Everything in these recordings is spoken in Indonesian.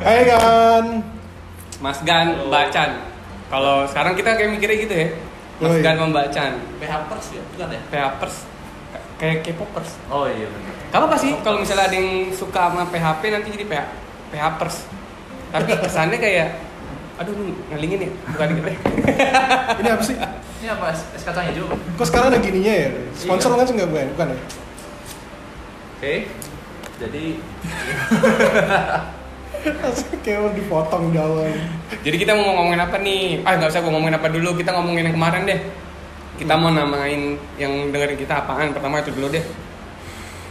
Hai Gan. Mas Gan. Mbak Chan. Kalau sekarang kita kayak mikirnya gitu ya. Mas Oh, iya. Gan sama Mbak Chan. PHpers ya, bukan ya? PHpers kayak K-popers. Oh iya benar. Gak apa sih kalau misalnya ada yang suka sama PHP nanti jadi PH, PHpers. Tapi kesannya kayak aduh lu ngelingin ya bukan gitu. Ini apa sih? Ini apa? Es, kacang hijau? Oke. Kok sekarang ada gininya ya? Sponsor Iya. kan nggak bukan? Bukan ya? Jadi Kayak dipotong di awal. Jadi kita mau ngomongin apa nih? Ah nggak usah gua ngomongin apa dulu, kita ngomongin yang kemarin deh. Kita mau namain yang dengerin kita apaan? Pertama itu dulu deh.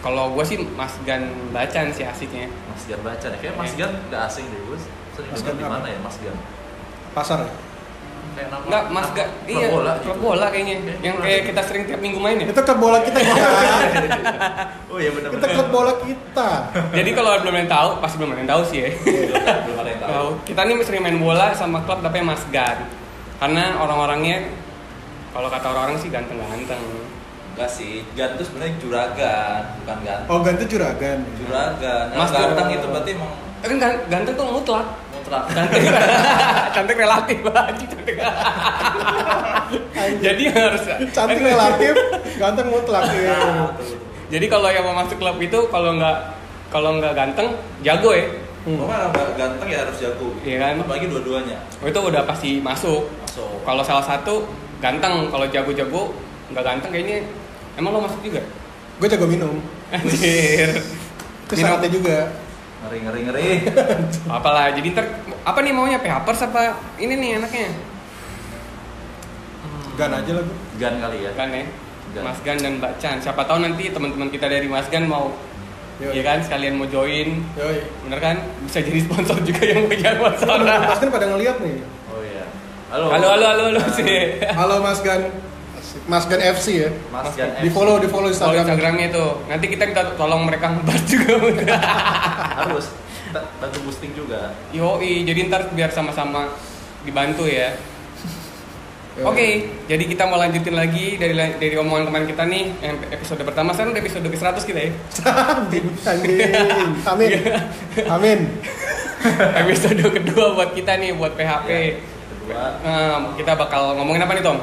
Kalau gue sih Mas Gan Bacan sih asiknya. Mas Gan baca nih. Kayak Mas. Gan nggak asing deh, Gus. Sering Mas Gan di mana ya Mas Gan? Pasar ya? Kayak nama Enggak, Mas nama Gan. klub Iya, bola klub gitu. bola kayaknya. Oke, yang bola. kayak kita sering tiap minggu main ya. Itu klub bola kita ya. Oh iya benar Kita klub bola kita. Jadi kalau belum ada yang tahu, pasti belum ada yang tahu sih ya. belum ada yang tahu. Kita nih sering main bola sama klub tapi Mas Gan. Karena orang-orangnya kalau kata orang-orang sih ganteng-ganteng. Enggak sih, Gan itu sebenarnya juragan, bukan ganteng. Oh ganti juragan. Juragan. Yang Mas Gan. ganteng itu berarti emang Eh, Kan gan- ganteng tuh mutlak. Cantik. cantik relatif cantik. Jadi harus Cantik relatif, ganteng mutlak ya. Nah. Jadi kalau yang mau masuk klub itu kalau nggak kalau nggak ganteng jago ya. Hmm. Pokoknya ganteng ya harus jago. Iya kan? Apalagi dua-duanya. Oh, itu udah pasti masuk. Masuk. Kalau salah satu ganteng, kalau jago-jago nggak ganteng kayaknya emang lo masuk juga. Gue jago minum. Anjir. Itu Minum. juga. Ngeri ngeri ngeri. Apalah, jadi ntar apa nih maunya PHpers apa ini nih enaknya? Gan aja lah gue. Gan kali ya. Kan ya? Gan. Mas Gan dan Mbak Chan. Siapa tahu nanti teman-teman kita dari Mas Gan mau Yoi. Iya kan sekalian mau join Yoi. bener kan bisa jadi sponsor juga yang pegang sponsor Mas kan pada ngeliat nih. Oh iya. Halo. halo halo halo halo sih Halo Mas Gan. Mas Gan FC ya. Mas Gan. Di follow di follow Instagram Instagram. Instagramnya itu nanti kita minta tolong mereka ngebahas juga harus bantu boosting juga. yoi jadi ntar biar sama-sama dibantu ya. Oke, jadi kita mau lanjutin lagi dari dari omongan kemarin kita nih yang episode pertama sekarang udah episode ke-100 kita ya. Anjing, anjing. Amin. Amin. episode kedua buat kita nih buat PHP. Ya, Kedua, Nah, kita bakal ngomongin apa nih Tom?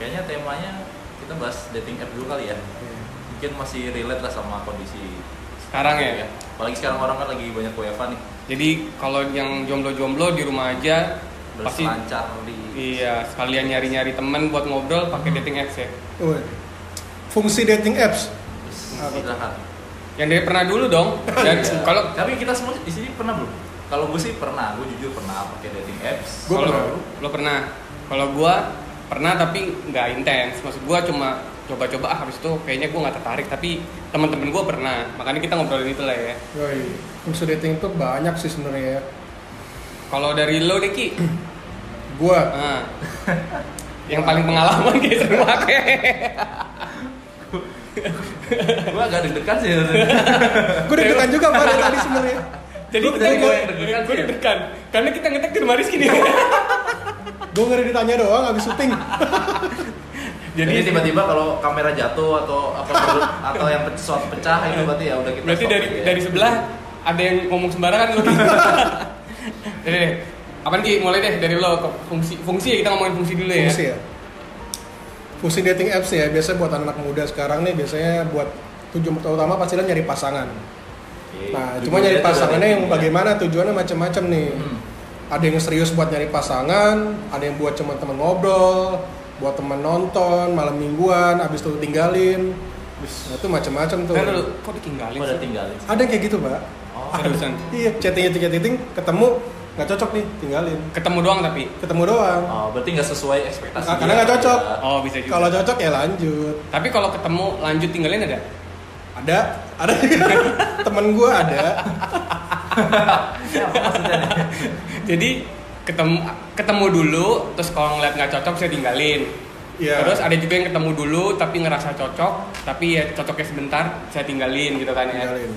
Kayaknya temanya kita bahas dating app dulu kali ya. Mungkin masih relate lah sama kondisi Sekarang ya. Apalagi sekarang orang kan lagi banyak WFA nih. Jadi kalau yang jomblo-jomblo di rumah aja pasti Berselancar di iya sekalian nyari-nyari temen buat ngobrol pakai dating apps ya. Woi. Fungsi dating apps. Silahkan. Yang dari pernah dulu dong. Dan Iya. kalau tapi kita semua di sini pernah belum? Kalau gue sih pernah, gue jujur pernah pakai dating apps. Kalau pernah. lo pernah. Kalau gua pernah tapi nggak intens. Maksud gua cuma coba-coba ah habis itu kayaknya gua nggak tertarik tapi teman-teman gua pernah. Makanya kita ngobrolin itu lah ya. Yoi. Fungsi dating itu banyak sih sebenarnya ya. Kalau dari lo Deki, Gua nah, yang paling pengalaman kayak sering pakai. gue agak deg-degan sih. gue deg-degan juga Pak dari tadi sebenarnya. Jadi yang deg-degan gua sih. deg-degan karena kita ngetek di rumah Rizky nih. Gue ngeri ditanya doang habis syuting. Jadi, tiba-tiba kalau kamera jatuh atau apa atau yang pesawat pecah itu berarti ya udah kita Berarti dari ya. dari sebelah ada yang ngomong sembarangan lo. Jadi deh, apaan Ki? Mulai deh dari lo fungsi fungsi ya kita ngomongin fungsi dulu ya. Fungsi ya. Fungsi dating apps ya biasanya buat anak muda sekarang nih biasanya buat tujuan utama pastinya nyari pasangan. Oke. Nah, cuma nyari pasangannya yang ya. bagaimana tujuannya macam-macam nih. Hmm. Ada yang serius buat nyari pasangan, ada yang buat cuma teman ngobrol, buat teman nonton malam mingguan, abis itu tinggalin. Nah, itu macam-macam tuh. Dulu kok ditinggalin Pada sih? tinggalin. Ada yang kayak gitu, Pak. Oh, Seriusan. Iya, chatting chatting chatting ketemu nggak cocok nih, tinggalin. Ketemu doang tapi. Ketemu doang. oh, berarti nggak sesuai ekspektasi. Ah, dia karena nggak cocok. ya. Oh, bisa juga. Kalau cocok ya lanjut. Tapi kalau ketemu lanjut tinggalin ada? Ada, ada temen gue ada. Ya, maksudnya? Jadi ketemu ketemu dulu terus kalau ngeliat nggak cocok saya tinggalin. Iya. Terus ada juga yang ketemu dulu tapi ngerasa cocok, tapi ya cocoknya sebentar saya tinggalin gitu kan ya. Tinggalin.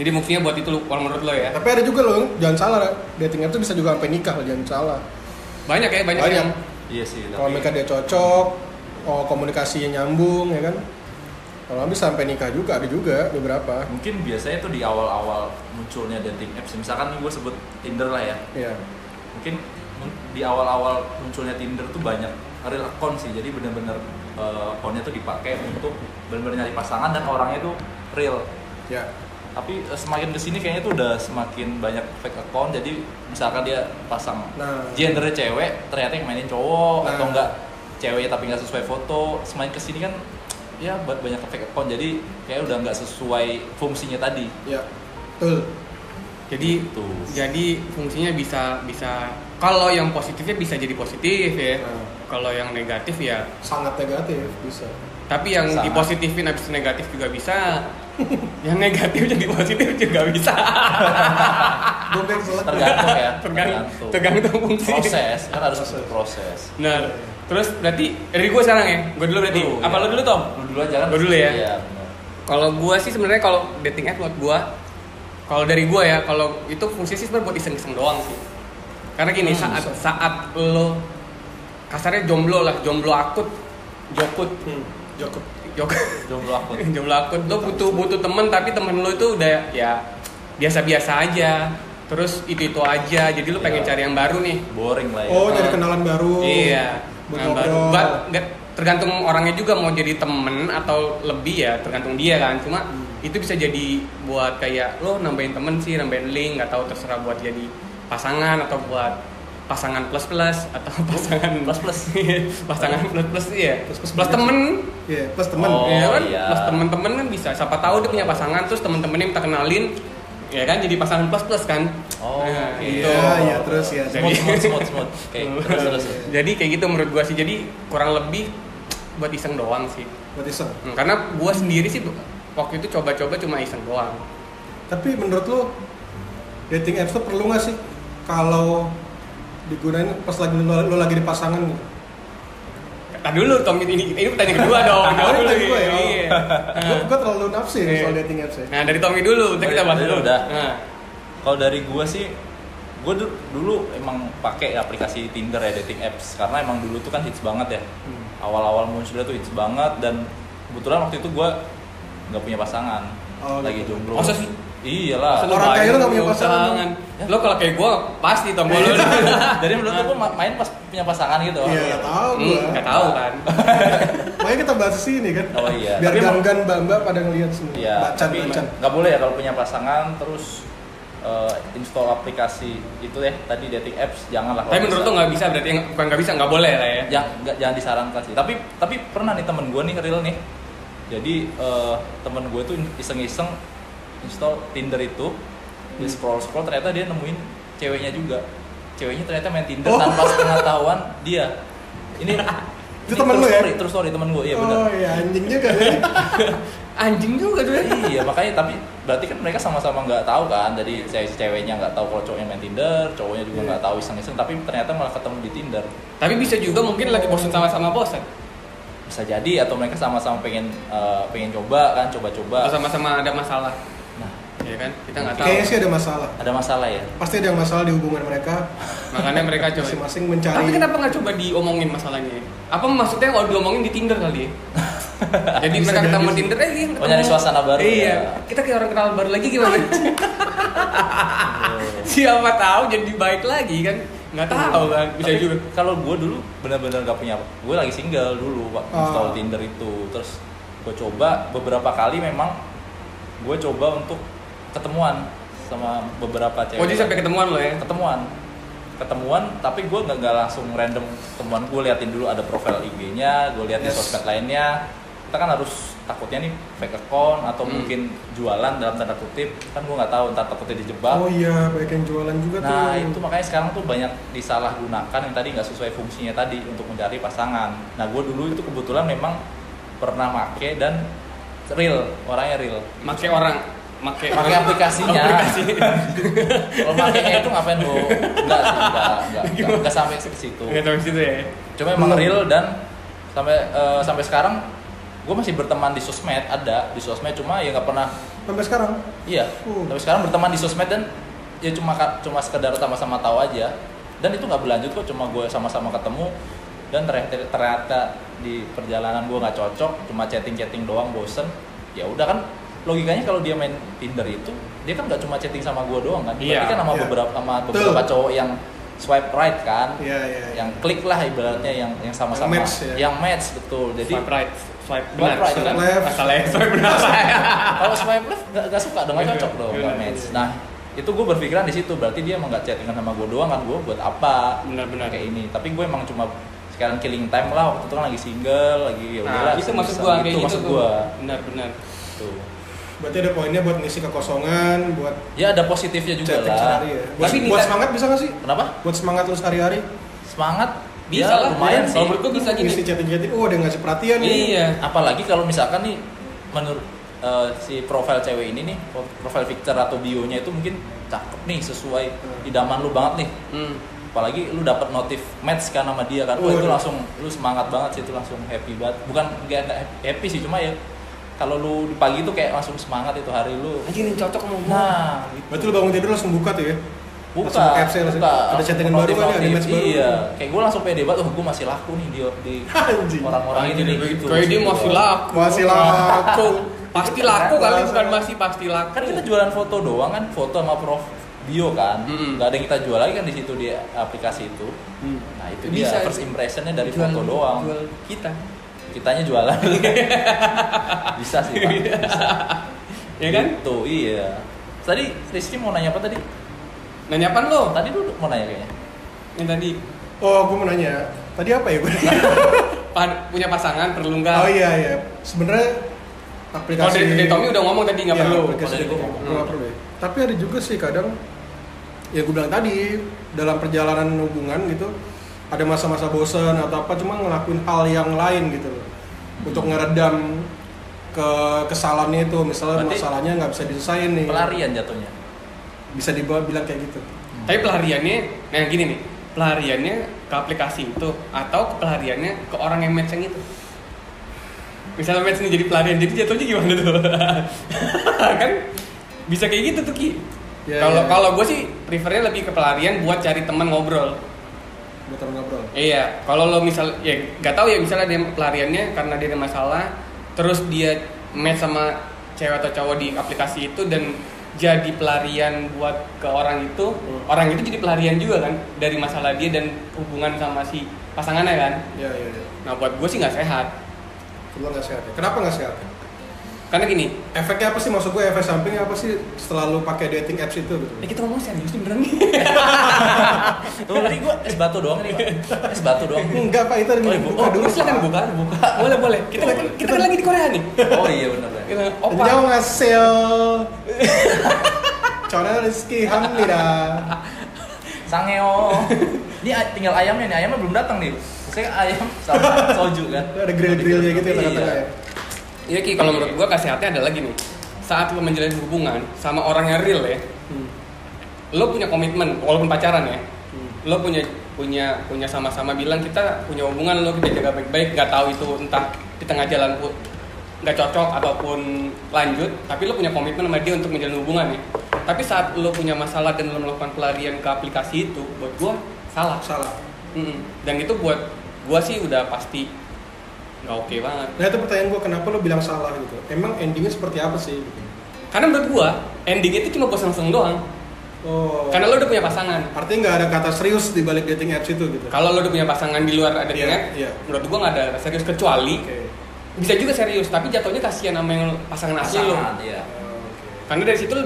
Jadi fungsinya buat itu kalau menurut lo ya. Tapi ada juga loh, jangan salah, dating apps itu bisa juga sampai nikah, jangan salah. Banyak ya, banyak, Banyak. yang Iya sih. Kalau mereka dia cocok, oh komunikasinya nyambung, ya kan? Kalau habis sampai nikah juga ada juga beberapa. mungkin biasanya tuh di awal-awal munculnya dating apps misalkan gue sebut Tinder lah ya Iya. mungkin mun- di awal-awal munculnya Tinder tuh banyak real account sih jadi bener-bener eh, accountnya tuh dipakai untuk bener-bener nyari pasangan dan orangnya tuh real Ya. tapi eh, semakin ke sini kayaknya tuh udah semakin banyak fake account jadi misalkan dia pasang Nah. gendernya cewek ternyata yang mainin cowok Nah. atau enggak ceweknya tapi nggak sesuai foto semakin ke sini kan ya ba- banyak fake account jadi kayak udah nggak sesuai fungsinya tadi Ya. Betul. Jadi Gitu. jadi fungsinya bisa bisa kalau yang positifnya bisa jadi positif ya. Nah. Kalau yang negatif ya. Sangat negatif bisa. Tapi yang Sangat. dipositifin habis negatif juga bisa. yang negatif jadi positif juga bisa. Tergantung ya tergantung tergantung fungsi. proses kan harus Proses. proses Nah, terus berarti dari gue sekarang ya. Gue dulu berarti. Lu, Apa ya. lo dulu Tom? lu dulu aja kan Gua dulu ya? iya. Kalau gua sih sebenarnya kalau dating app buat gua kalau dari gua ya, kalau itu fungsi sih sebenarnya buat iseng-iseng doang sih. Karena gini, Hmm, saat bisa. saat lo kasarnya jomblo lah, jomblo akut, jokut, Hmm. Jokut. jok, jomblo aku jomblo akut, lo butuh butuh temen tapi temen lo itu udah ya biasa-biasa aja, terus itu itu aja, jadi lo pengen Iya. cari yang baru nih. boring lah ya Oh, nyari kenalan baru. Iya. Buat Nah, baru, tergantung orangnya juga mau jadi temen atau lebih ya tergantung dia kan. Cuma Hmm. itu bisa jadi buat kayak lo nambahin temen sih, nambahin link, nggak tahu terserah buat jadi pasangan atau buat pasangan plus plus atau pasangan Plus plus. pasangan plus plus iya Plus plus, plus temen Iya, plus teman. Oh, ya kan iya. plus temen-temen kan bisa siapa tahu dia punya pasangan terus temen-temennya minta kenalin ya kan jadi pasangan plus plus kan Oh, Nah, oke. gitu. Iya, iya, terus ya. Jadi- smooth smooth smooth terus terus jadi kayak gitu menurut gua sih jadi kurang lebih buat iseng doang sih Buat iseng. Hmm, karena gua sendiri sih waktu itu coba-coba cuma iseng doang Tapi menurut lo dating apps tuh perlu nggak sih kalau digunain pas lagi lo, lo lagi di pasangan gitu? Nah dulu Tom ini ini pertanyaan kedua dong Oh, jawab dulu gue ya? Iya. Gue gue terlalu nafsir Iya. soal dating apps ya. Nah dari Tommy dulu, ntar kita bahas dulu. lu udah. Nah, kalau dari gua sih gua du- dulu emang pakai aplikasi Tinder ya dating apps karena emang dulu tuh kan hits banget ya Hmm. awal-awal munculnya tuh hits banget dan kebetulan waktu itu gua nggak punya pasangan Oh, lagi gitu. jomblo Masa sih? Iyalah Lu Orang kayak lu nggak punya lu pasangan. usahakan. Lo kalau kayak gua pasti Tom kalau lu. jadi menurut ma- main pas punya pasangan gitu Iya, nggak tahu Hmm, gue. nggak tahu kan. Makanya kita bahas sini kan. Oh, iya. Biar Tapi emang- ganggan mbak-mbak pada ngelihat semua. Iya, Bacan, tapi bacan. nggak boleh ya kalau punya pasangan terus eh, install aplikasi itu ya tadi dating apps janganlah. kalau Tapi menurut bisa. lo nggak bisa berarti bukan nggak bisa nggak boleh lah ya. Ya, nggak jangan disarankan sih. Tapi tapi pernah nih temen gue nih real nih. Jadi eh, temen gue tuh iseng-iseng install Tinder itu, dia Hmm. scroll scroll ternyata dia nemuin ceweknya juga. Ceweknya ternyata main Tinder Oh. tanpa pengetahuan dia. Ini Itu temen lu ya? story, True story temen gue, iya oh benar. iya anjing juga ya. Anjing juga tuh. ya. iya makanya tapi berarti kan mereka sama-sama nggak tahu kan jadi saya si ceweknya nggak tahu kalau cowoknya main Tinder cowoknya juga nggak tahu iseng-iseng tapi ternyata malah ketemu di Tinder Tapi bisa juga mungkin lagi bosan sama-sama bosan. bisa jadi atau mereka sama-sama pengen eh, pengen coba kan coba-coba Atau sama-sama ada masalah. Ya kan? Kita nggak tahu. Kayaknya sih ada masalah. ada masalah ya Pasti ada yang masalah di hubungan mereka. Makanya mereka coba. Masing-masing mencari. Tapi kenapa nggak coba diomongin masalahnya? Apa maksudnya kalau diomongin di Tinder kali ya? Jadi Bisa mereka ketemu. Tinder, eh iya, Oh, ketemu. nyari suasana baru Iya. ya. Kita kayak orang kenal baru lagi gimana? Siapa tahu jadi baik lagi kan? Nggak tahu kan? Bisa Tapi juga. kalau gue dulu benar-benar gak punya gue lagi single dulu waktu Ah. install Tinder itu terus gue coba beberapa kali memang gue coba untuk ketemuan sama beberapa cewek. Oh jadi sampai ketemuan lo ya? ketemuan. Ketemuan tapi gue nggak nggak langsung random ketemuan. Gue liatin dulu ada profil IG-nya gue liatin Yes. sosmed lainnya. Kita kan harus takutnya nih fake account atau Hmm. mungkin jualan dalam tanda kutip. Kan gue nggak tahu ntar takutnya dijebak. Oh iya, banyak yang jualan juga nah tuh. itu makanya sekarang tuh banyak disalahgunakan yang tadi nggak sesuai fungsinya tadi untuk mencari pasangan. Nah gue dulu itu kebetulan memang pernah make dan real orangnya real. Make orang, make pakai aplikasinya Aplikasi. kalau makainya itu ngapain lu enggak sih enggak enggak enggak, enggak sampai ke situ Nggak tahu situ ya. cuma emang Belum. real dan sampai eh, sampai sekarang gue masih berteman di sosmed ada di sosmed cuma ya nggak pernah Sampai sekarang. iya Uh. tapi sekarang berteman di sosmed dan ya cuma cuma sekedar sama-sama tahu aja dan itu nggak berlanjut kok cuma gue sama-sama ketemu dan ternyata ternyata di perjalanan gue nggak cocok cuma chatting chatting doang bosen ya udah kan logikanya kalau dia main Tinder itu dia kan nggak cuma chatting sama gue doang kan? Berarti Iya, kan sama iya. beberapa sama beberapa cowok yang swipe right kan? Iya, iya. yang klik lah ibaratnya yang yang sama-sama. Yang match, ya. yang match betul. Jadi swipe right swipe Swipe benar right, swipe left. Masalah ya, swipe benar kalau swipe left gak, gak suka dong gak Iya, cocok dong gak iya. match. Nah itu gue berpikiran di situ. Berarti dia emang gak chattingan sama gue doang kan? Gue buat apa? Benar-benar. kayak ini. Tapi gue emang cuma sekalian killing time lah. Waktu itu kan lagi single lagi ya nah itu maksud kayak itu gitu maksud tuh. gue benar benar tuh Berarti ada poinnya buat ngisi kekosongan, buat ya ada positifnya juga lah ya. Buat, Tapi buat semangat bisa nggak sih? kenapa Buat semangat lu sehari-hari? semangat Bisa ya, lah, lumayan ya. sih Kalau menurut gua bisa gini. Ngisi chatting-chatting, oh ada yang ngasih perhatian nih. iya apalagi kalau misalkan nih menurut eh, si profil cewek ini nih profil picture atau bionya itu mungkin cakep nih sesuai idaman lu banget nih hmm. apalagi lu dapat notif match kan sama dia kan wah itu Waduh. langsung lu semangat banget sih itu langsung happy banget bukan gak nggak happy sih cuma ya kalau lu di pagi tuh kayak langsung semangat itu hari lu. Anjir ini cocok sama gua. Nah gitu. Berarti lu bangun tidur langsung buka tuh ya? buka, Langsung FC, langsung, buka. ada chattingan baru kan, ada match baru. iya. Kayak gue langsung pede banget oh gue masih laku nih di, di Anjing. orang-orang ini nih gitu. Kayak dia masih laku. Masih laku. pasti laku kali bukan masih pasti laku. Kan kita jualan foto doang kan foto sama prof bio kan. Nggak ada yang kita jual lagi kan di situ di aplikasi itu. Hmm. nah itu Bisa, dia first impressionnya dari Jual- foto doang. jual kita kitanya jualan. Bisa sih pak. Bisa. ya kan? Gitu, iya. Tadi Rizky mau nanya apa tadi? Nanya apa lo? Tadi lu mau nanya kayaknya. Yang tadi. Oh, gue mau nanya. Tadi apa ya gue? punya pasangan perlu nggak? Oh iya iya. Sebenarnya aplikasi dari, dari Tommy udah ngomong tadi nggak Iya, perlu. aplikasi Oh, nggak nggak perlu ya. Tapi ada juga sih kadang ya gue bilang tadi dalam perjalanan hubungan gitu ada masa-masa bosan atau apa cuma ngelakuin hal yang lain gitu loh. Untuk ngeredam ke kesalahannya itu misalnya Berarti masalahnya nggak bisa diselesain nih. pelarian jatuhnya? Bisa dibawa bilang kayak gitu. Tapi pelariannya nah gini nih pelariannya ke aplikasi itu atau pelariannya ke orang yang match yang itu? Misalnya match ini jadi pelarian jadi jatuhnya gimana tuh? Kan bisa kayak gitu tuh ki. Ya, kalau ya. kalau gue sih prefernya lebih ke pelarian buat cari teman ngobrol teman ngobrol Iya, kalau lo misal ya nggak tahu ya misalnya dia pelariannya karena dia ada masalah, terus dia match sama cewek atau cowok di aplikasi itu dan jadi pelarian buat ke orang itu, Hmm. orang itu jadi pelarian juga kan dari masalah dia dan hubungan sama si pasangannya kan. ya ya ya Nah buat gue sih nggak sehat, Kedua nggak sehat ya. kenapa nggak sehat karena gini, efeknya apa sih maksud gue efek sampingnya apa sih setelah lu pakai dating apps itu gitu ya kita ngomong serius nih beneran nih. tuh tadi gua es batu doang nih pak es batu doang enggak pak itu ada Oh, minum ibu. buka Oh, dulu silakan buka, buka. Boleh, boleh. Kita Boleh. kita kan lagi di Korea nih. oh iya benar benar Kita Opa. opa. ngasih Channel Rizky Hamida sangeo ini tinggal ayamnya nih ayamnya belum datang nih saya ayam sama soju kan Ada grill-grillnya gitu ya tengah-tengah ya Iya Ki, kalau menurut gua kesehatannya ada lagi nih. Saat lo menjalin hubungan sama orang yang real ya, Hmm. lo punya komitmen walaupun pacaran ya. Hmm. Lo punya punya punya sama-sama bilang kita punya hubungan lo kita jaga baik-baik, nggak tahu itu entah di tengah jalan pun nggak cocok ataupun lanjut, tapi lo punya komitmen sama dia untuk menjalin hubungan ya. Tapi saat lo punya masalah dan lo melakukan pelarian ke aplikasi itu, buat gua salah. Salah Mm-mm. Dan itu buat gua sih udah pasti nggak oke banget. Nah itu pertanyaan gue kenapa lo bilang salah gitu Emang endingnya seperti apa sih? Gitu. Karena menurut gua ending itu cuma bosan seneng doang. Oh Karena lo udah punya pasangan. Artinya nggak ada kata serius di balik dating apps itu gitu Kalau lo udah punya pasangan di luar ada Iya, yeah, iya. menurut gua nggak ada serius kecuali Oke bisa juga serius, tapi jatuhnya kasihan sama yang pasangan asli lo. iya Oh, oke. Karena dari situ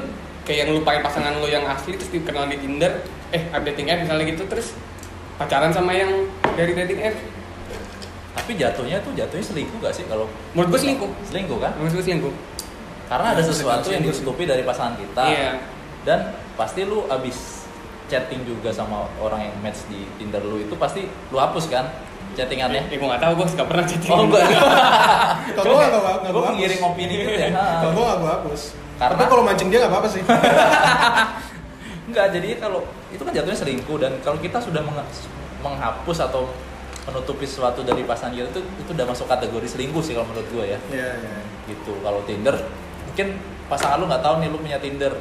kayak ngelupain pasangan lo yang asli terus dikenal di Tinder, eh ada dating app misalnya gitu terus pacaran sama yang dari dating app. Tapi jatuhnya tuh jatuhnya selingkuh gak sih kalau Menurut gua selingkuh. selingkuh kan? Menurut gua selingkuh. karena ada Ya, sesuatu yang ditutupi dari pasangan kita. Iya. dan pasti lu abis chatting juga sama orang yang match di Tinder lu itu pasti lu hapus kan chattingannya? Eh, gua nggak tahu, gua nggak pernah chatting. oh enggak. Kalau gue nggak gue gue hapus. menggiring opini gitu ya. Kalau gue nggak gue hapus. Karena- Tapi kalau mancing dia nggak apa-apa sih. Enggak jadi kalau itu kan jatuhnya selingkuh dan kalau kita sudah meng- menghapus atau menutupi sesuatu dari pasangan kita itu itu udah masuk kategori selingkuh sih kalau menurut gue ya. Iya iya. Gitu. Kalau Tinder mungkin pasangan lu nggak tahu nih lu punya Tinder.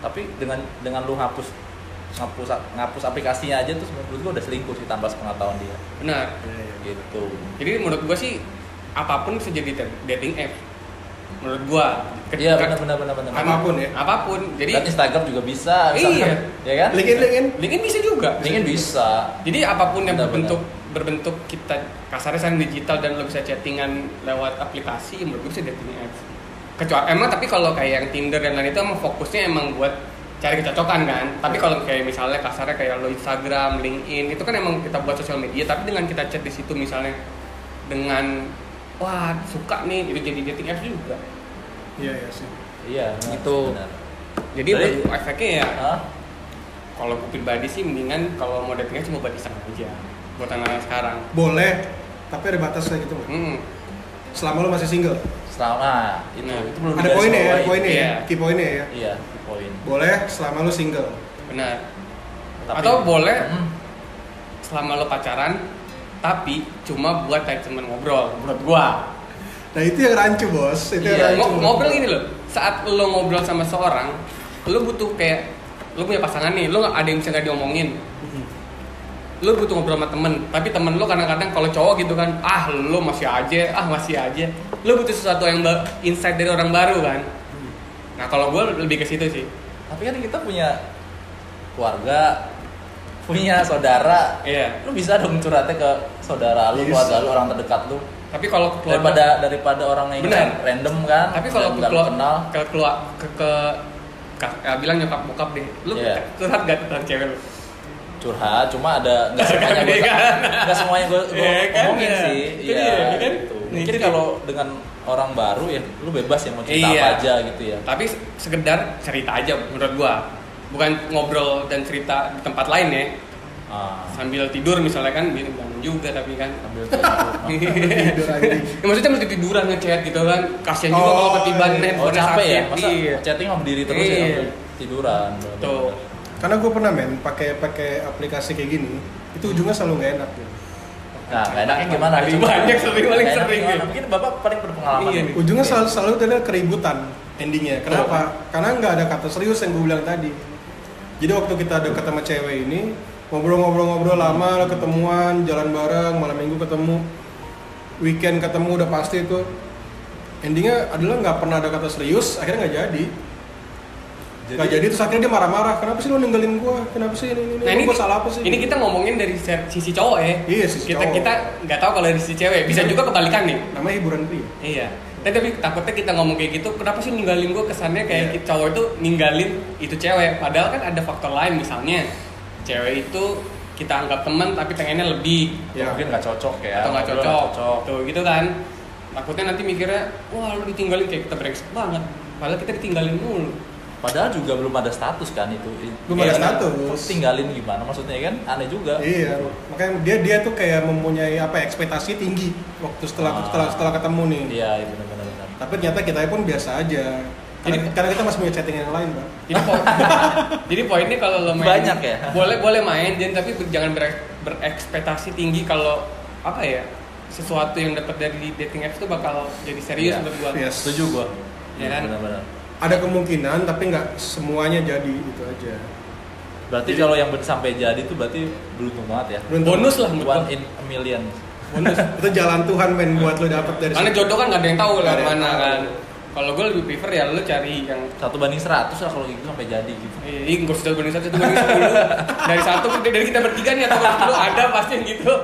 Tapi dengan dengan lu hapus ngapus ngapus aplikasinya aja tuh menurut gue udah selingkuh sih tanpa sepengetahuan dia. Benar. Gitu. Jadi menurut gua sih apa pun bisa jadi da- dating app. Menurut gua Ke- iya benar benar benar benar. Apa pun ya. apa pun. Jadi kan Instagram juga bisa misalkan. Iya. ya kan? LinkedIn, LinkedIn. LinkedIn bisa juga. LinkedIn bisa. Jadi apa pun yang Benar, berbentuk berbentuk kita kasarnya sekarang digital dan lo bisa chattingan lewat aplikasi menurut gue bisa dating apps kecuali emang tapi kalau kayak yang Tinder dan lain itu emang fokusnya emang buat cari kecocokan kan tapi kalau kayak misalnya kasarnya kayak lo Instagram, LinkedIn itu kan emang kita buat sosial media tapi dengan kita chat di situ misalnya dengan wah suka nih itu jadi dating apps juga Iya, iya sih. iya Gitu. benar. jadi Jadi- menurut efeknya ya Hah? kalau gue pribadi sih mendingan kalau mau dating apps cuma buat iseng aja buat anak-anak sekarang Boleh, tapi ada batasnya gitu. Bang. hmm. Selama lu masih single. selama itu Nah, itu belum Ada poinnya ya, poinnya Iya. ya. Key poinnya ya. iya poin Boleh selama lu single. benar Tapi- Atau boleh Hmm. selama lo pacaran tapi cuma buat kayak temen ngobrol menurut gua Nah itu yang rancu bos. Itu Iya, yang rancu. Ngo- ngobrol gini loh saat lo ngobrol sama seorang lo butuh kayak lo punya pasangan nih lo nggak ada yang bisa nggak diomongin lo butuh ngobrol sama temen tapi temen lo kadang-kadang kalau cowok gitu kan ah lo masih aja ah masih aja. Lo butuh sesuatu yang insight dari orang baru kan? Nah kalau gua lebih ke situ sih. Tapi kan kita punya keluarga punya saudara. Iya. Lu bisa dong curhatnya ke saudara lu Bisa. keluarga lu orang terdekat lu. Tapi kalau keluarga- daripada daripada orang yang Benar. random kan tapi kalau ke lu keluar kenal. ke keluar ke, ke ka- ya, bilang nyokap bokap deh. Lu Iya. curhat gak tentang cewek lu curhat cuma ada nggak semuanya gue Kan? nggak semuanya gue Iya kan? ngomongin Iya. sih Itu iya dia, kan? gitu. Nah, mungkin itu kalau dengan orang baru ya lu bebas ya mau cerita Iya. apa aja gitu ya tapi sekedar cerita aja menurut gua bukan ngobrol dan cerita di tempat lain ya ah, sambil tidur misalnya kan bangun juga tapi kan ambil tidur. Ya, maksudnya mesti tiduran ngechat gitu kan kasian juga Oh, kalau ketiban iya. oh capek ya masa iya. chatting mau berdiri terus ya Iya. sambil tiduran tuh Karena gue pernah men pakai pakai aplikasi kayak gini, itu ujungnya selalu nggak enak. Gitu. nah nggak enaknya gimana Paling Coba. banyak, sering, paling sering, ya. mungkin bapak paling berpengalaman Iya, nih. Ujungnya Iya. selalu selalu ada keributan endingnya. Kenapa? Karena nggak ada kata serius yang gue bilang tadi. Jadi waktu kita deket sama cewek ini, ngobrol-ngobrol-ngobrol lama, ketemuan, jalan bareng, malam minggu ketemu, weekend ketemu udah pasti itu. Endingnya adalah nggak pernah ada kata serius, akhirnya nggak jadi. Nggak jadi terus akhirnya dia marah-marah. Kenapa sih lo ninggalin gua? Kenapa sih ini ini? Nah Emang ini gua salah apa sih? Ini kita ngomongin dari sisi cowok ya. Iya, sisi kita cowok. kita nggak tahu kalau dari sisi cewek. Bisa juga kebalikan nih. namanya hiburan pria. Iya. Tapi, tapi takutnya kita ngomong kayak gitu, kenapa sih ninggalin gue kesannya kayak Iya. ki- cowok itu ninggalin itu cewek. Padahal kan ada faktor lain misalnya cewek itu kita anggap teman tapi pengennya lebih ya, mungkin nggak cocok ya atau nggak cocok. cocok. Tuh gitu kan. Takutnya nanti mikirnya, wah lu ditinggalin kayak kita brengsek banget. Padahal kita ditinggalin mulu. Padahal juga belum ada status kan itu. Belum ada Kayak status. terus tinggalin gimana maksudnya kan aneh juga. Iya, makanya dia dia tuh kayak mempunyai apa ya, ekspektasi tinggi waktu setelah Ah. setelah setelah ketemu nih. Iya, iya benar-benar. benar. Tapi ternyata kita pun biasa aja. Karena, Jadi- karena kita masih punya chatting yang lain, Bang. Jadi poin, jadi poinnya kalau lo main Banyak ya? Boleh boleh main dan tapi jangan ber- berekspektasi tinggi kalau apa ya sesuatu yang dapat dari dating apps itu bakal jadi serius Iya. menurut gua. Yes. Setuju gua. Iya kan? Benar-benar. Ada kemungkinan tapi nggak semuanya jadi itu aja. Berarti Jadi- kalau yang sampai jadi itu berarti beruntung banget ya. Beruntung. Bonus lah One in a million. Bonus. Itu jalan Tuhan men buat lo dapet dari Karena situ. jodoh kan nggak ada yang tahu lah mana tahu. kan. Kalau gue lebih prefer ya lo cari yang Satu banding seratus lah kalau gitu sampai jadi gitu. Ih, nggak usah banding satu, satu banding sepuluh Dari satu, dari kita bertiga nih atau sepuluh ada pasti yang gitu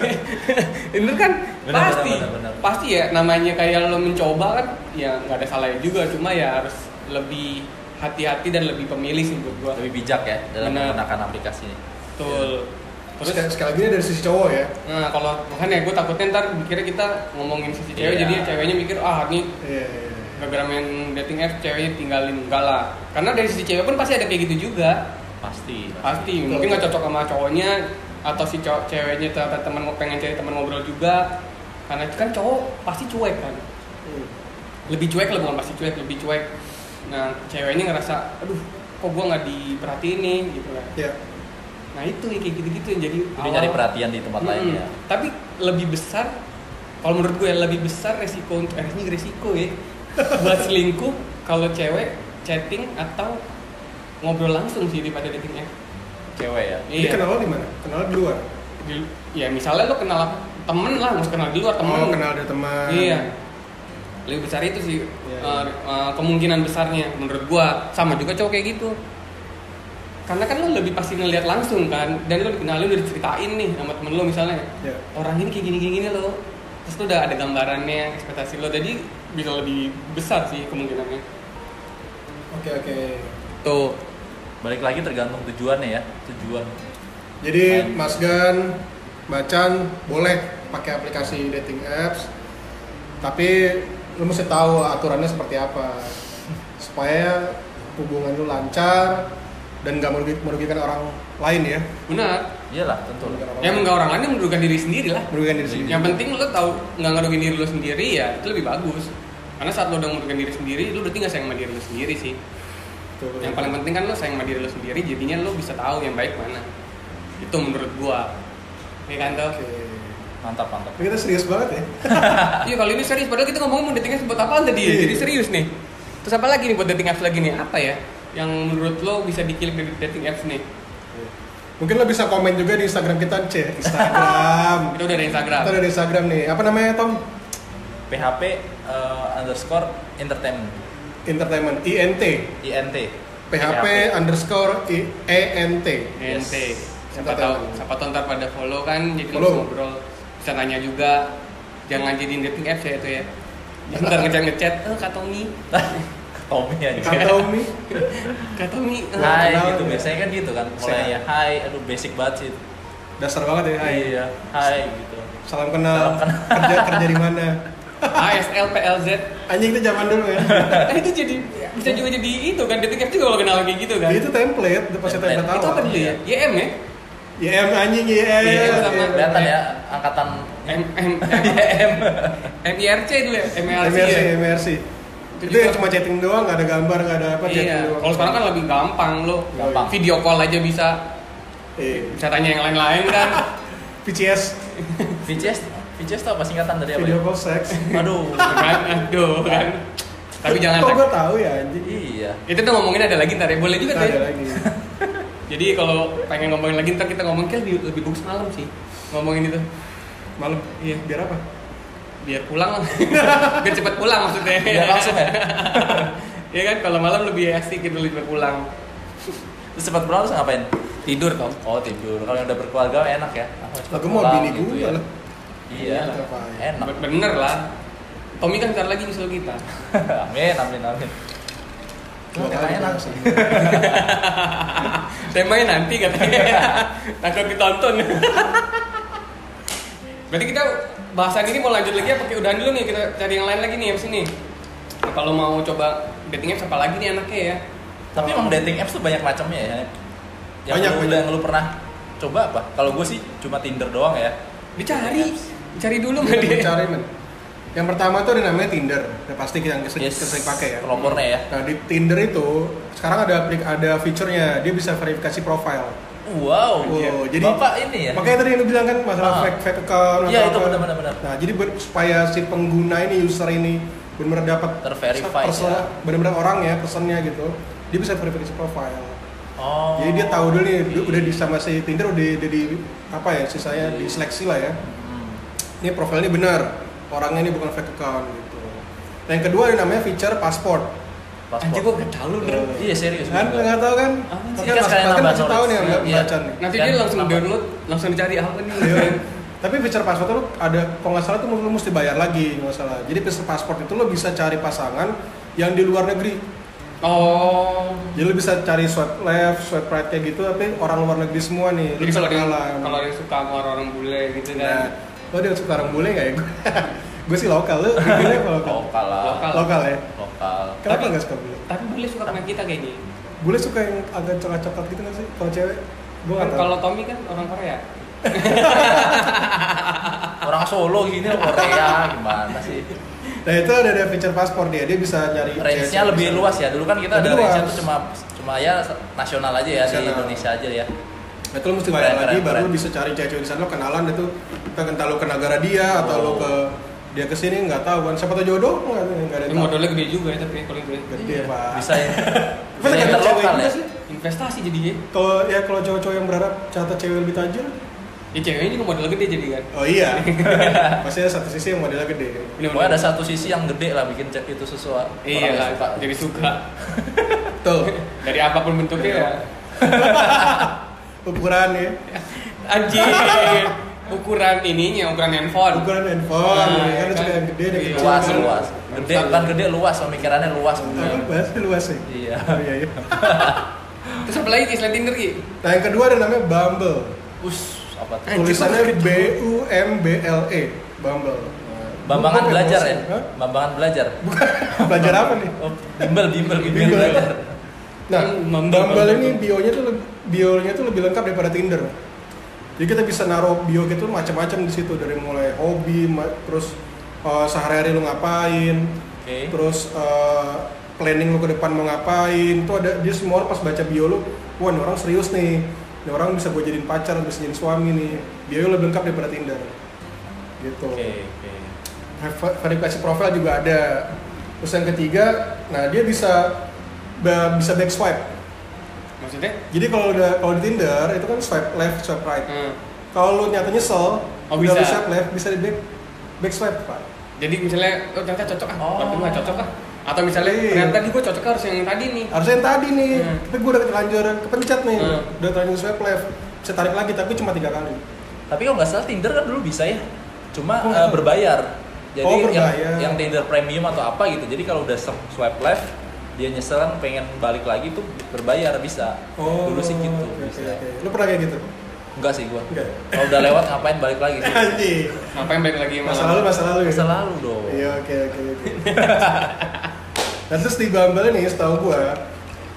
Bener kan? Bener, pasti bener, bener, bener. Pasti ya, namanya kayak lo mencoba kan Ya nggak ada salahnya juga, cuma ya harus lebih hati-hati dan lebih pemilih sih buat gua Lebih bijak ya dalam menggunakan aplikasi ini. Betul Terus Terus, sekali lagi ini dari sisi cowok ya. nah kalau makanya gue takutnya ntar mikirnya kita ngomongin sisi cewek Iya. Jadi ceweknya mikir, ah ini iya, iya. gara-gara main dating app ceweknya tinggalin Enggak lah Karena dari sisi cewek pun pasti ada kayak gitu juga Pasti. pasti mungkin nggak cocok sama cowoknya atau si cowok ceweknya ternyata teman pengen cari teman ngobrol juga karena kan cowok pasti cuek kan Hmm. lebih cuek lah bukan pasti cuek lebih cuek nah ceweknya ngerasa aduh kok gua nggak diperhatiin nih gitu kan Iya. Nah itu yang kayak gitu-gitu yang jadi Jadi awal- nyari perhatian di tempat Mm-mm. lain ya. tapi lebih besar kalau menurut gue lebih besar resiko untuk eh ini resiko ya buat selingkuh kalau cewek chatting atau ngobrol langsung sih daripada dating app. Cewek ya. Jadi Iya. kenal lo di mana? Kenal di luar. Di- ya misalnya lo kenal temen lah, usah kenal di luar temen. Oh, kenal dari teman. Iya. Lebih besar itu sih Iya, eh, iya. eh, kemungkinan besarnya menurut gua. Sama juga cowok kayak gitu. Karena kan lo lebih pasti ngeliat langsung kan, dan lo dikenalin udah diceritain nih sama temen lo misalnya. Iya. Orang ini kayak gini gini, gini lo. Terus tuh udah ada gambarannya, ekspektasi lo, jadi bisa lebih besar sih kemungkinannya. Oke oke. Tuh. Balik lagi tergantung tujuannya ya. Tujuan. Jadi Main. Mas Gan, Macan boleh pakai aplikasi dating apps, tapi lu mesti tahu aturannya seperti apa supaya hubungan lu lancar dan nggak merugi- merugikan orang lain ya. Benar. Iyalah, tentu. Merugikan orang Ya lain. enggak orang lain merugikan diri sendiri lah. merugikan diri sendiri. Yang penting lo tahu nggak ngerugiin diri lo sendiri ya itu lebih bagus. Karena saat lo udah merugikan diri sendiri, lo berarti nggak sayang sama diri lo sendiri sih. Tuh. Yang paling penting kan lo sayang sama diri lo sendiri, jadinya lo bisa tahu yang baik mana. Itu menurut gua. Ya kan tuh? Oke. Mantap, mantap. Kita serius banget ya. Iya kalau ini serius, padahal kita ngomong mau dating apps buat apaan tadi ya? Iya. Jadi serius nih. Terus apa lagi nih buat dating apps lagi nih? Apa ya? Yang menurut lo bisa dikilik dari dating apps nih? Mungkin lo bisa komen juga di Instagram kita, C. Instagram. Kita udah ada Instagram. kita ada di Instagram nih. Apa namanya Tom? PHP eh, underscore entertainment. Entertainment. INT. INT. PHP underscore I- ENT. NT. Siapa tahu, siapa tahu ntar pada follow kan, jadi lo Follow. bisa ngobrol, bisa nanya juga. Jangan jadiin dating apps ya itu ya. Jangan ntar ngechat ngechat, eh kak Tommy, Tommy aja. Atau Mi. kak Tommy. eh." Hai gitu ya. biasanya kan gitu kan mulai ya hai aduh basic banget sih Dasar banget ya. Hai. iya hai gitu Salam kenal. Salam kenal. kerja kerja di mana? ASL PLZ. Anjing itu zaman dulu ya. Nah itu jadi bisa juga jadi itu kan apps juga kalau kenal kayak gitu kan. itu template, itu pasti Template. template Itu apa dulu ya? YM ya? YM anjing YM. YM sama kelihatan ya angkatan M M YM MIRC dulu ya? MIRC MRC? MRC. Itu Itu juga- yang cuma chatting doang, nggak ada gambar, nggak ada apa chatting Iya, doang. kalau sekarang kan lebih gampang lo. Gampang. Video call aja bisa. Eh, Bisa tanya yang lain-lain kan. VCS, VCS VCS tuh apa singkatan dari apa video ya? call sex. aduh kan? Aduh kan. Tapi jangan Kok gue tahu ya anjing. iya itu tuh ngomongin ada lagi ntar ya boleh juga Nggak tuh ada ya. lagi. jadi kalau pengen ngomongin lagi ntar kita ngomongin kayak lebih, lebih bagus malam sih ngomongin itu Malam. Iya. Biar apa? Biar pulang. Biar cepet pulang maksudnya. Biar langsung. Ya? Iya kan kalau malam lebih asik gitu lebih pulang. Terus sempat pulang terus ngapain? Tidur tau oh tidur. Kalau yang udah berkeluarga enak ya. Ah, cepet Lah gue mau pulang bini gitu gue ya. lah. iya. Ngapain? enak. Bener lah. Tommy kan ntar lagi nyusul kita. Amin amin amin. Enak. langsung. temanya nanti katanya. Takut ditonton. Berarti kita bahasan ini mau lanjut lagi apa Kayak udahan dulu nih kita cari yang lain lagi nih abis ini Nah, kalau mau coba dating apps apa lagi nih anaknya ya tapi emang dating apps tuh banyak macamnya ya yang Banyak, lu, banyak. yang lu pernah coba apa kalau gue sih cuma Tinder doang ya dicari dicari dulu sama Kita dia cari men. Yang pertama tuh ada namanya Tinder. Udah pasti yang sering, Yes. sering pakai ya. Pelopornya ya Nah di Tinder itu sekarang ada aplik ada fiturnya dia bisa verifikasi profile. Wow Oh, jadi bapak ini ya Makanya tadi yang lu bilang kan masalah Ah. fake fake account Iya, itu benar-benar benar. Nah jadi supaya si pengguna ini user ini benar-benar dapat Terverify person- ya. benar-benar orang ya personnya gitu. Dia bisa verifikasi profile. oh Jadi dia tahu dulu nih oke. udah di sama si Tinder udah, udah di apa ya sisanya diseleksi lah ya. Hmm. Ini profilnya ini benar. Orangnya ini bukan fake account gitu. Nah, yang kedua ada namanya feature passport. Anjir paspor gua gak tahu lu iya serius Kan nggak tahu kan? Tapi Kan mas, sekalian kan nambah masih tahu nih knowledge. yang Iya. baca nih. nanti Kan, dia langsung download langsung dicari apa nih Iya. Tapi feature passport tuh ada kalau nggak salah tuh lu mesti bayar lagi nggak salah. Jadi feature passport itu lo bisa cari pasangan yang di luar negeri. oh Jadi lo bisa cari swipe left, swipe right kayak gitu tapi orang luar negeri semua nih. Jadi kalau dia kenalan. kalau dia suka sama orang-orang bule gitu Nah, kan lo dia suka orang bule nggak ya? Gue sih lokal, apa lokal? lokal lah Lokal. Lokal ya? lokal Kenapa Tapi- nggak suka bule? tapi bule suka sama kita kayaknya Bule suka yang agak coklat-coklat gitu nggak sih? Kalau cewek? Gue kan kalau Tommy kan orang Korea orang Solo gini Korea gimana sih Nah itu ada, ada feature paspor dia, dia bisa nyari range-nya lebih bisa. luas ya dulu kan kita Lebih ada range-nya tuh cuma cuma ya nasional aja ya di Nasional. Indonesia aja ya Nah, itu lo mesti bayar lagi, keren, baru keren. lo bisa cari cewek-cewek di sana, lo kenalan itu, kita entah lo ke negara dia atau lo Oh. ke dia ke sini nggak tahu kan, siapa tahu jodoh nggak ada ini yang tahu. modalnya gede juga ya tapi kalau gue Gede pak. bisa ya bisa tergantung cewek interlokal juga ya sih. investasi jadinya Kalau ya kalau cowok-cowok yang berharap catat cewek lebih tajir, ya ceweknya juga modal gede jadi kan oh iya. Pasti ada satu sisi yang modelnya gede. Pokoknya ada satu sisi yang gede lah bikin chat itu sesuatu. iya lah suka. jadi suka Tuh, dari apa pun bentuknya ya ukuran ya. anjir ukuran ininya ukuran handphone Ukuran handphone, Nah, ya kan kan. suka yang gede dan Iya. kecil. luas kan. luas. Gede bukan gede luas, pemikirannya luas. Apa bahasa luas ya? Iya. Oh, iya, iya. terus apa lagi selain Tinder Ki? Nah yang kedua ada namanya Bumble. Us, apa tuh? Tulisannya B U M B L E, Bumble. Bambangan belajar ya? Hah? Bambangan belajar. Belajar apa nih? Oh, bimbel, bimbel, bimbel, Bimbel. belajar. Nah, Bumble, ini bionya tuh bionya tuh lebih lengkap daripada Tinder. Jadi kita bisa naruh bio gitu macam-macam di situ dari mulai hobi, ma- terus uh, sehari-hari lu ngapain, Oke. terus uh, planning lu ke depan mau ngapain. Tuh ada dia semua orang pas baca bio lu, wah ini orang serius nih. Ini orang bisa gue jadiin pacar, bisa jadiin suami nih. Bio lebih lengkap daripada Tinder. Gitu. Oke, oke. Ver- verifikasi profil juga ada. Terus yang ketiga, nah dia bisa bisa back swipe. Maksudnya Jadi kalau udah kalau di Tinder itu kan swipe left, swipe right. Hmm. Kalau lu nyata nyesel, Oh, udah bisa. lu swipe left, bisa di back back swipe pak. jadi misalnya oh ternyata cocok ah Oh. tapi nggak cocok ah atau misalnya Iya. ternyata di gue cocok harus yang tadi nih Harusnya yang tadi nih, Hmm. tapi gue udah terlanjur kepencet nih, Hmm. udah terlanjur swipe left, bisa tarik lagi tapi cuma tiga kali. Tapi kalau nggak salah Tinder kan dulu bisa ya, cuma Oh, eh, gitu. berbayar. Jadi Oh, yang, berbayar. yang Tinder Premium atau apa gitu. Jadi kalau udah swipe left, dia nyesel pengen balik lagi tuh berbayar bisa. dulu sih gitu Oh, oke, bisa. oke. Lu pernah kayak gitu? Enggak sih gua. Enggak. Kalau udah lewat ngapain balik lagi sih? Anjir. ngapain balik lagi Masa lalu, masa lalu. ya? Masa lalu dong. Iya oke oke oke. Dan terus di Bumble ini setahu gua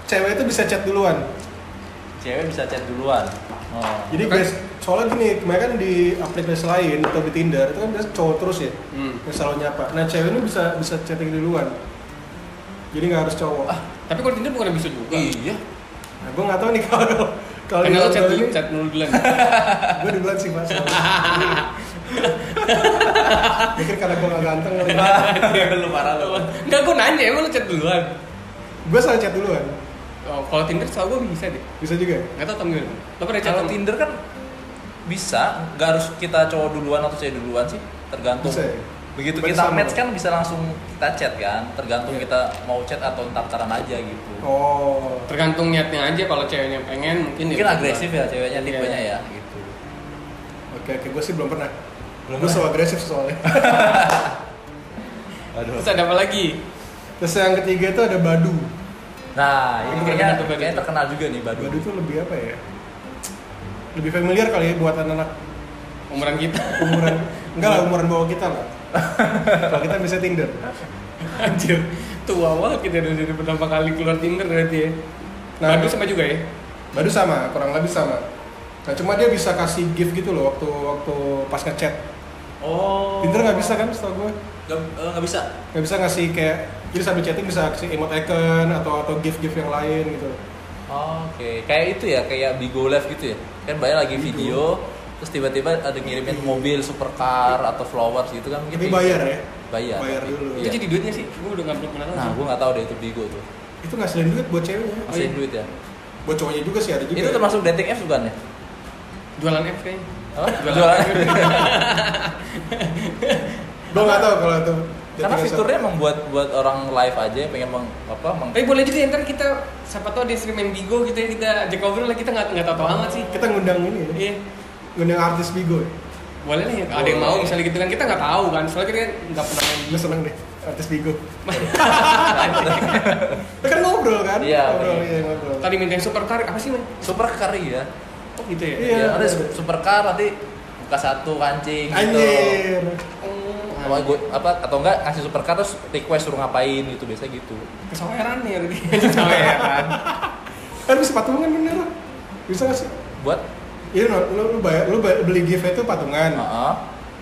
cewek itu bisa chat duluan. Cewek bisa chat duluan. Oh. Jadi Oke. guys, soalnya gini, kemarin kan di aplikasi lain atau di Tinder itu kan biasa cowok terus ya, hmm. yang selalu nyapa. Nah cewek ini bisa bisa chatting duluan. Jadi nggak harus cowok. Ah. tapi kalau Tinder bukan bisa juga Iya. Nah, gua nggak tahu nih kalau kalau di karena lo chat dulu chat dulu duluan gua duluan sih mas. Mungkin karena gua nggak ganteng kali. Iya, lu parah lu. Enggak, gue nanya, emang lo chat duluan? Gua selalu chat duluan. Oh, kalau Tinder setahu gue bisa deh Bisa juga. Nggak tau Tom gimana? Lo pernah chat Kalau Tinder kan bisa, nggak harus kita cowok duluan atau cewek duluan sih, tergantung. Bisa ya? Begitu Berarti kita sama match kan bisa langsung kita chat kan, tergantung Iya. kita mau chat atau entar-entaran aja gitu. Oh. Tergantung niatnya aja, kalau ceweknya pengen mungkin Mungkin ya agresif ya ceweknya Iya. tipenya ya gitu. Oke oke, gua sih belum pernah. Belum pernah? selalu agresif soalnya. Aduh. Terus ada apa lagi? Terus yang ketiga itu ada Badu. Nah, ini kayaknya, kayaknya terkenal juga nih Badu. Badu itu lebih apa ya? Lebih familiar kali ya buat anak-anak Umuran kita umuran enggak lah umuran bawah kita lah. Kalau kita bisa Tinder. Anjir, tua banget kita dari dari pertama kali keluar Tinder berarti ya Nah, Badu sama juga ya? Badu sama, kurang lebih sama. Nah cuma dia bisa kasih gift gitu loh waktu waktu pas ngechat. Oh. Tinder nggak bisa kan setahu gue? Nggak eh, nggak bisa. Nggak bisa ngasih kayak jadi sambil chatting bisa kasih emoticon atau atau gift gift yang lain gitu. Oh, Oke, kayak itu ya, kayak Bigo Live gitu ya. Kan banyak lagi Bigo. video, terus tiba-tiba ada ngirimin mobil supercar atau flowers gitu kan mungkin. Bigo. bayar ya? Bayar. Bayar dulu. Iya. Itu jadi duitnya sih, gue udah nggak pernah tahu Nah, sih. gue nggak tahu deh itu Bigo tuh. Itu ngasilin duit buat ceweknya. Masih iya. duit ya. Buat cowoknya juga sih ada juga. Itu ya. termasuk dating apps bukan ya? Jualan apps kayaknya Oh, Jualan. jualan. Gue nggak tahu kalau itu. Karena fiturnya emang buat buat orang live aja yang pengen meng, apa meng, Tapi boleh juga ya, ntar kita siapa tahu dia main Bigo gitu ya kita ajak ngobrol lah kita nggak nggak tahu amat sih. kita ngundang ini, ya, Iya. Ngundang artis Bigo. Ya. Boleh lah ya, ada yang mau misalnya gitu kan kita nggak tahu kan, soalnya kita kan nggak pernah main Gue seneng deh artis Bigo. Kita kan ngobrol kan? Iya, ngobrol, iya. iya ngobrol. Tadi minta yang super car apa sih man? supercar ya. Oh gitu ya. Iya. Ya, ada supercar nanti buka satu kancing gitu. Anjir. Oh, Apa, gua, apa atau enggak ngasih supercar terus request suruh ngapain gitu biasa gitu. kesaweran nih berarti. Kesaweran. Kan bisa patungan bener. Bisa nggak sih? Buat Iya, lu, lu, lu, bayar, lu bayar- beli gift itu patungan. Heeh.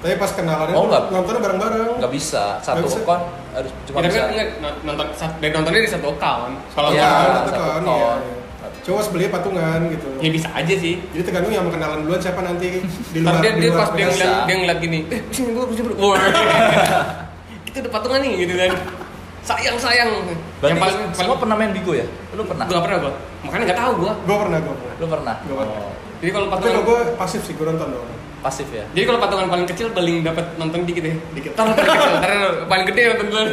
Tapi pas kenalannya Oh, nggak. nontonnya bareng-bareng. nggak bisa satu bisa. account harus cuma Ya, tapi bisa kan nonton dari nontonnya di satu account. Kalau nggak, satu satu account, iya, iya. Cuma sebeli patungan gitu. ya bisa aja sih. Jadi tergantung yang mau kenalan duluan siapa nanti di Tapi luar dia, di dia pas dia ngeliat, dia ngeliat gini, eh sini bro, sini bro. Kita udah patungan nih gitu kan. sayang sayang Berarti yang paling semua pernah main Bigo ya? Lu pernah? gua gak pernah gua makanya nggak tahu gua Gue pernah, gue pernah. Lu pernah? Gua pernah. Oh, jadi kalau Tapi patungan kalau gue pasif sih, gue nonton doang. pasif ya? jadi kalau patungan paling kecil paling dapat nonton dikit ya Dikit. Ntar paling kecil ntar paling gede nonton duluan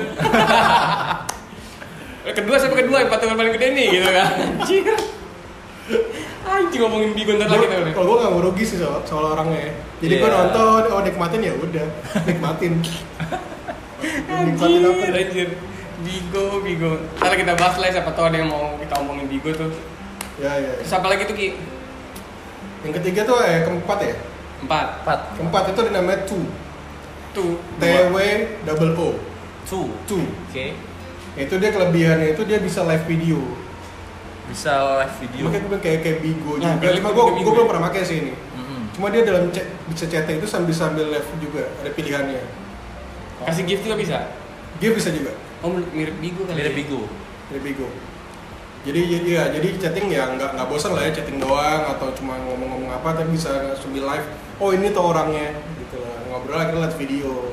kedua siapa kedua yang patungan paling gede nih gitu kan anjir anjing ngomongin Bigo ntar lagi tuh Kalau gue gak mau rugi sih soal, soal orangnya. Jadi gue Iya. nonton, oh nikmatin ya udah, nikmatin. nikmatin apa? Anjir, anjir. Bigo, Bigo. Ntar kita bahas lah siapa tahu ada yang mau kita omongin Bigo tuh. Ya ya. Terus apa lagi tuh Ki? Yang ketiga tuh eh keempat ya. Empat. Empat. Keempat itu namanya two. Tuh. T W double O. Two. Two. Oke. Itu dia kelebihannya itu dia bisa live video. Bisa live video. Makanya gue kayak kayak Bigo Nah, juga. Cuma Bigo, gue gue belum pernah pakai sih ini. Mm-mm. Cuma dia dalam chat, bisa chatting itu sambil sambil live juga ada pilihannya. Kasih gift juga bisa. Dia bisa juga Oh mirip Bigo kali. Mirip ya? Bigo. dari Bigo. Jadi jadi ya jadi chatting ya nggak nggak bosan lah ya chatting doang atau cuma ngomong-ngomong apa tapi bisa sambil live. Oh ini tuh orangnya gitu lah ngobrol akhirnya lihat video.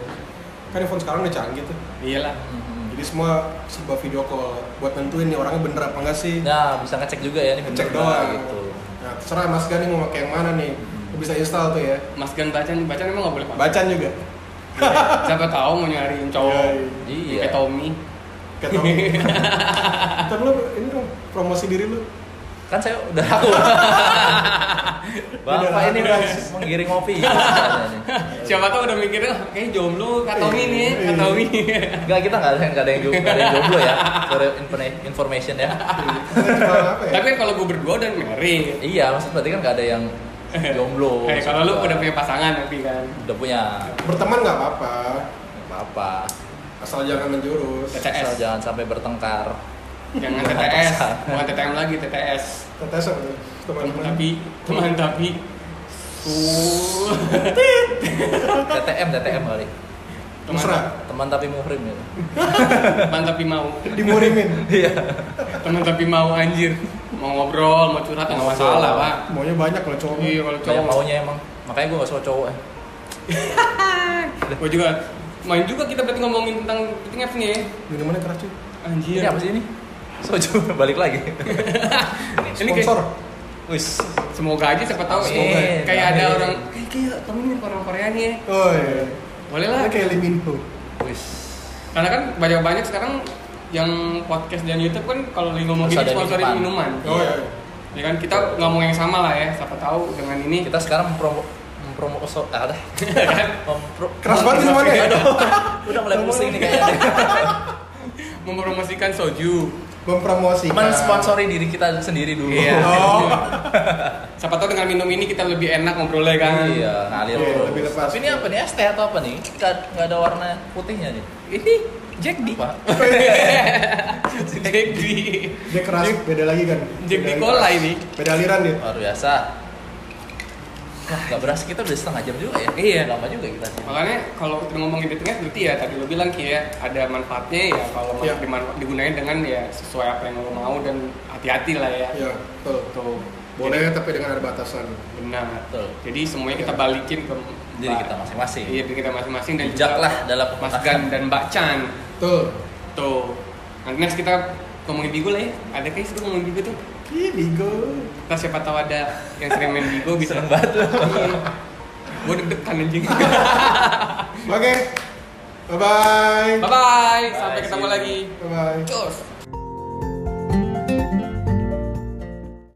Kan iPhone sekarang udah canggih tuh. Iyalah. Mm-mm. Jadi semua serba video call buat nentuin nih orangnya bener apa enggak sih. Nah, bisa ngecek juga ya ini Cek bener doang. gitu. Nah, terserah Mas Gani mau pakai yang mana nih. Lu bisa install tuh ya. Mas Gan Bacan, Bacan emang nggak boleh pakai. Bacan juga. Siapa tahu mau nyariin cowok Iya. kayak Tommy. Ntar lu ini dong promosi diri lu. Kan saya udah aku. Bapak Udah ini udah menggiring ngopi. Ini. Siapa tahu udah mikirnya "Ah, kayak jomblo kata Tommy nih, Iya. Tommy. Enggak, kita nggak ada, yang ada yang jomblo ya. For info- information ya. Ya? Tapi kan kalau gue berdua udah married. Iya, maksud berarti kan nggak ada yang jomblo. Eh kalau lu udah punya pasangan nanti kan. udah punya berteman nggak apa-apa. Nggak apa-apa. Asal jangan menjurus. TTS. Asal jangan sampai bertengkar. Jangan TTS, bukan TTM lagi TTS. Tetes apa tuh? Teman-teman. Tapi teman tapi uh, TTM, TTM kali. teman. Teman tapi muhrim ya. teman tapi mau, Dimurimin. Iya. teman tapi mau anjir, mau ngobrol, mau curhat nggak masalah pak. Maunya banyak kalau cowok. Iya kalau Banyak cowok. maunya emang. Makanya gue gak suka cowok ya. Gue juga main juga kita berarti ngomongin tentang dating apps nih ya. Minumannya keras cuy. Anjir. Ini apa sih ini? Soju balik lagi. Ini kayak- Sponsor. Wis. Semoga aja siapa tahu Amin. eh, kayak ada orang kayak kayak nih orang Korea nih ya. Oh iya. Boleh lah. kayak Lee Min Ho. Wis. Karena kan banyak-banyak sekarang yang podcast dan YouTube kan kalau lagi ngomong gini sponsorin minuman. minuman. Oh iya. Ya kan kita ngomong yang sama lah ya. Siapa tahu dengan ini Kita sekarang mempromo mempromo so, ah, dah. Mempro- Keras banget minumannya. Aduh, udah mulai pusing nih kayaknya. mempromosikan soju. Mempromosikan. Mensponsori diri kita sendiri dulu. Iya. Oh. Siapa tahu dengan minum ini kita lebih enak ngobrolnya kan. Iya, ngalir Iya, terus. lebih lepas. Tapi ini apa nih? Es teh atau apa nih? Nggak nggak ada warna putihnya nih. Ini Jack D. Apa? Jack D. Dia keras, beda lagi kan. Jack D cola ini. Beda aliran dia. Luar biasa. Nggak berasa kita udah setengah jam juga ya? Iya. Lama juga kita. Makanya kalau kita ngomongin dating apps berarti ya tadi lo bilang Ki ya ada manfaatnya ya kalau Iya. diman- digunain dengan ya sesuai apa yang lo mau dan hati-hati lah ya. Iya, betul. Tuh. Boleh tapi dengan ada batasan. Benar. Betul. Jadi semuanya kita balikin ke Diri kita masing-masing. Iya, diri kita masing-masing dan Bijak juga lah dalam Mas Gan dan Mbak Chan. Betul. Tuh. Nanti next kita ngomongin Bigo lah ya. Ada kayak seru ngomongin Bigo tuh. Ih, Bigo. Kita siapa tahu ada yang sering main Bigo bisa. Seneng banget lu. Gue deg-degan anjing. Oke. Bye bye. Bye bye. Sampai ketemu lagi. Bye bye. Cus.